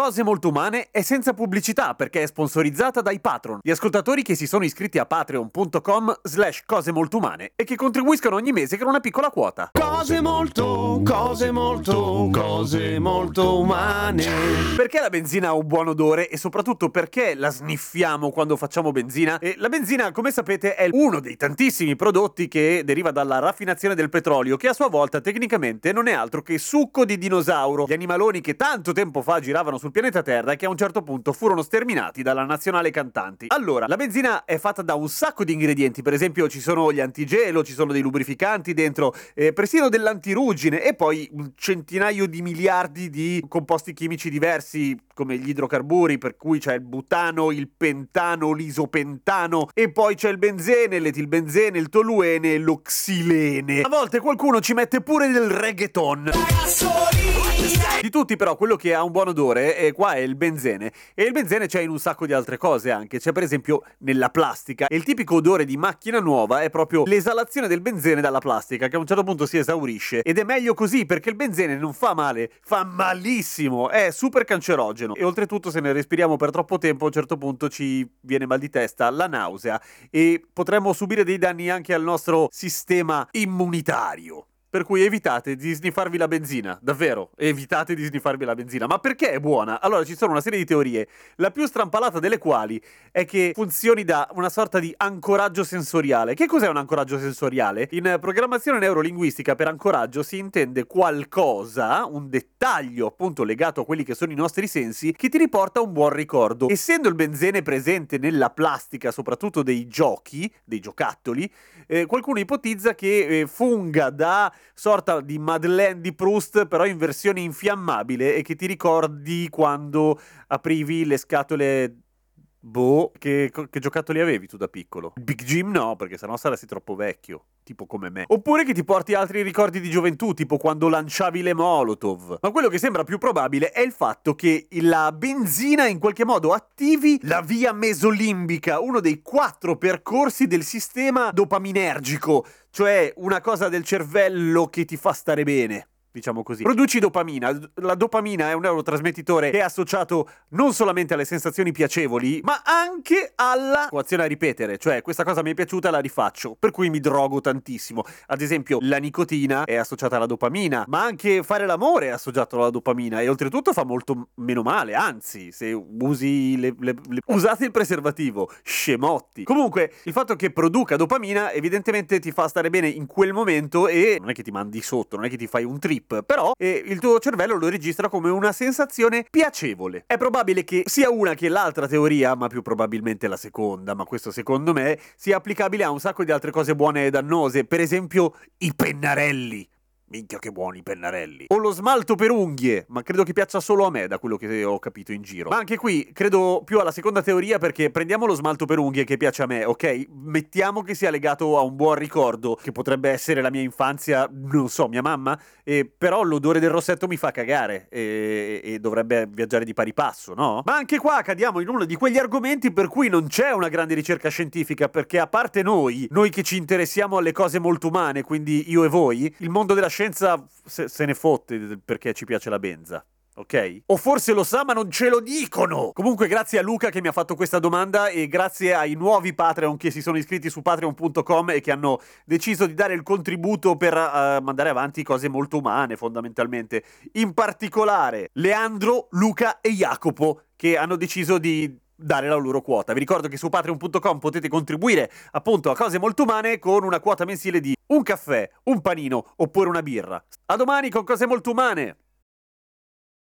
Cose molto umane è senza pubblicità perché è sponsorizzata dai patron, gli ascoltatori che si sono iscritti a patreon.com slash cose molto umane e che contribuiscono ogni mese con una piccola quota. Cose molto, cose molto, cose molto umane. Perché la benzina ha un buon odore e soprattutto perché la sniffiamo quando facciamo benzina? E la benzina, come sapete, è uno dei tantissimi prodotti che deriva dalla raffinazione del petrolio, che a sua volta tecnicamente non è altro che succo di dinosauro, gli animaloni che tanto tempo fa giravano sul pianeta Terra che a un certo punto furono sterminati dalla nazionale cantanti. Allora, la benzina è fatta da un sacco di ingredienti, per esempio ci sono gli antigelo, ci sono dei lubrificanti dentro, eh, persino dell'antiruggine e poi un centinaio di miliardi di composti chimici diversi come gli idrocarburi, per cui c'è il butano, il pentano, l'isopentano e poi c'è il benzene, l'etilbenzene, il toluene e l'oxilene. A volte qualcuno ci mette pure del reggaeton. Di tutti però quello che ha un buon odore è qua è il benzene. E il benzene c'è in un sacco di altre cose anche, c'è per esempio nella plastica. E il tipico odore di macchina nuova è proprio l'esalazione del benzene dalla plastica che a un certo punto si esaurisce. Ed è meglio così perché il benzene non fa male, fa malissimo, è super cancerogeno e oltretutto se ne respiriamo per troppo tempo a un certo punto ci viene mal di testa, la nausea e potremmo subire dei danni anche al nostro sistema immunitario. Per cui evitate di sniffarvi la benzina, davvero, evitate di sniffarvi la benzina. Ma perché è buona? Allora ci sono una serie di teorie, la più strampalata delle quali è che funzioni da una sorta di ancoraggio sensoriale. Che cos'è un ancoraggio sensoriale? In programmazione neurolinguistica per ancoraggio si intende qualcosa, un dettaglio appunto legato a quelli che sono i nostri sensi, che ti riporta un buon ricordo. Essendo il benzene presente nella plastica, soprattutto dei giochi, dei giocattoli, eh, qualcuno ipotizza che eh, funga da sorta di Madeleine di Proust, però in versione infiammabile e che ti ricordi quando aprivi le scatole Boh, che, che, giocattoli avevi tu da piccolo? Big Jim no, perché sennò saresti troppo vecchio, tipo come me. Oppure che ti porti altri ricordi di gioventù, tipo quando lanciavi le Molotov. Ma quello che sembra più probabile è il fatto che la benzina in qualche modo attivi la via mesolimbica, uno dei quattro percorsi del sistema dopaminergico, cioè una cosa del cervello che ti fa stare bene diciamo così. Produci dopamina. La dopamina è un neurotrasmettitore che è associato non solamente alle sensazioni piacevoli, ma anche alla coazione a ripetere. Cioè, questa cosa mi è piaciuta, la rifaccio. Per cui mi drogo tantissimo. Ad esempio, la nicotina è associata alla dopamina, ma anche fare l'amore è associato alla dopamina. E oltretutto fa molto meno male. Anzi, se usi le, le, le... usate il preservativo, scemotti. Comunque, il fatto che produca dopamina, evidentemente ti fa stare bene in quel momento e non è che ti mandi sotto, non è che ti fai un trip trip, però eh, il tuo cervello lo registra come una sensazione piacevole. È probabile che sia una che l'altra teoria, ma più probabilmente la seconda, ma questo secondo me sia applicabile a un sacco di altre cose buone e dannose, per esempio i pennarelli. Minchia che buoni i pennarelli. O lo smalto per unghie, ma credo che piaccia solo a me da quello che ho capito in giro. Ma anche qui credo più alla seconda teoria perché prendiamo lo smalto per unghie che piace a me, ok? Mettiamo che sia legato a un buon ricordo, che potrebbe essere la mia infanzia, non so, mia mamma, e però l'odore del rossetto mi fa cagare e, e dovrebbe viaggiare di pari passo, no? Ma anche qua cadiamo in uno di quegli argomenti per cui non c'è una grande ricerca scientifica, perché a parte noi, noi che ci interessiamo alle cose molto umane, quindi io e voi, il mondo della scienza se, se ne fotte perché ci piace la benza ok? O forse lo sa ma non ce lo dicono! Comunque grazie a Luca che mi ha fatto questa domanda e grazie ai nuovi Patreon che si sono iscritti su patreon.com e che hanno deciso di dare il contributo per uh, mandare avanti cose molto umane fondamentalmente. In particolare Leandro, Luca e Jacopo che hanno deciso di dare la loro quota. Vi ricordo che su patreon.com potete contribuire appunto a cose molto umane con una quota mensile di un caffè, un panino oppure una birra. A domani con cose molto umane!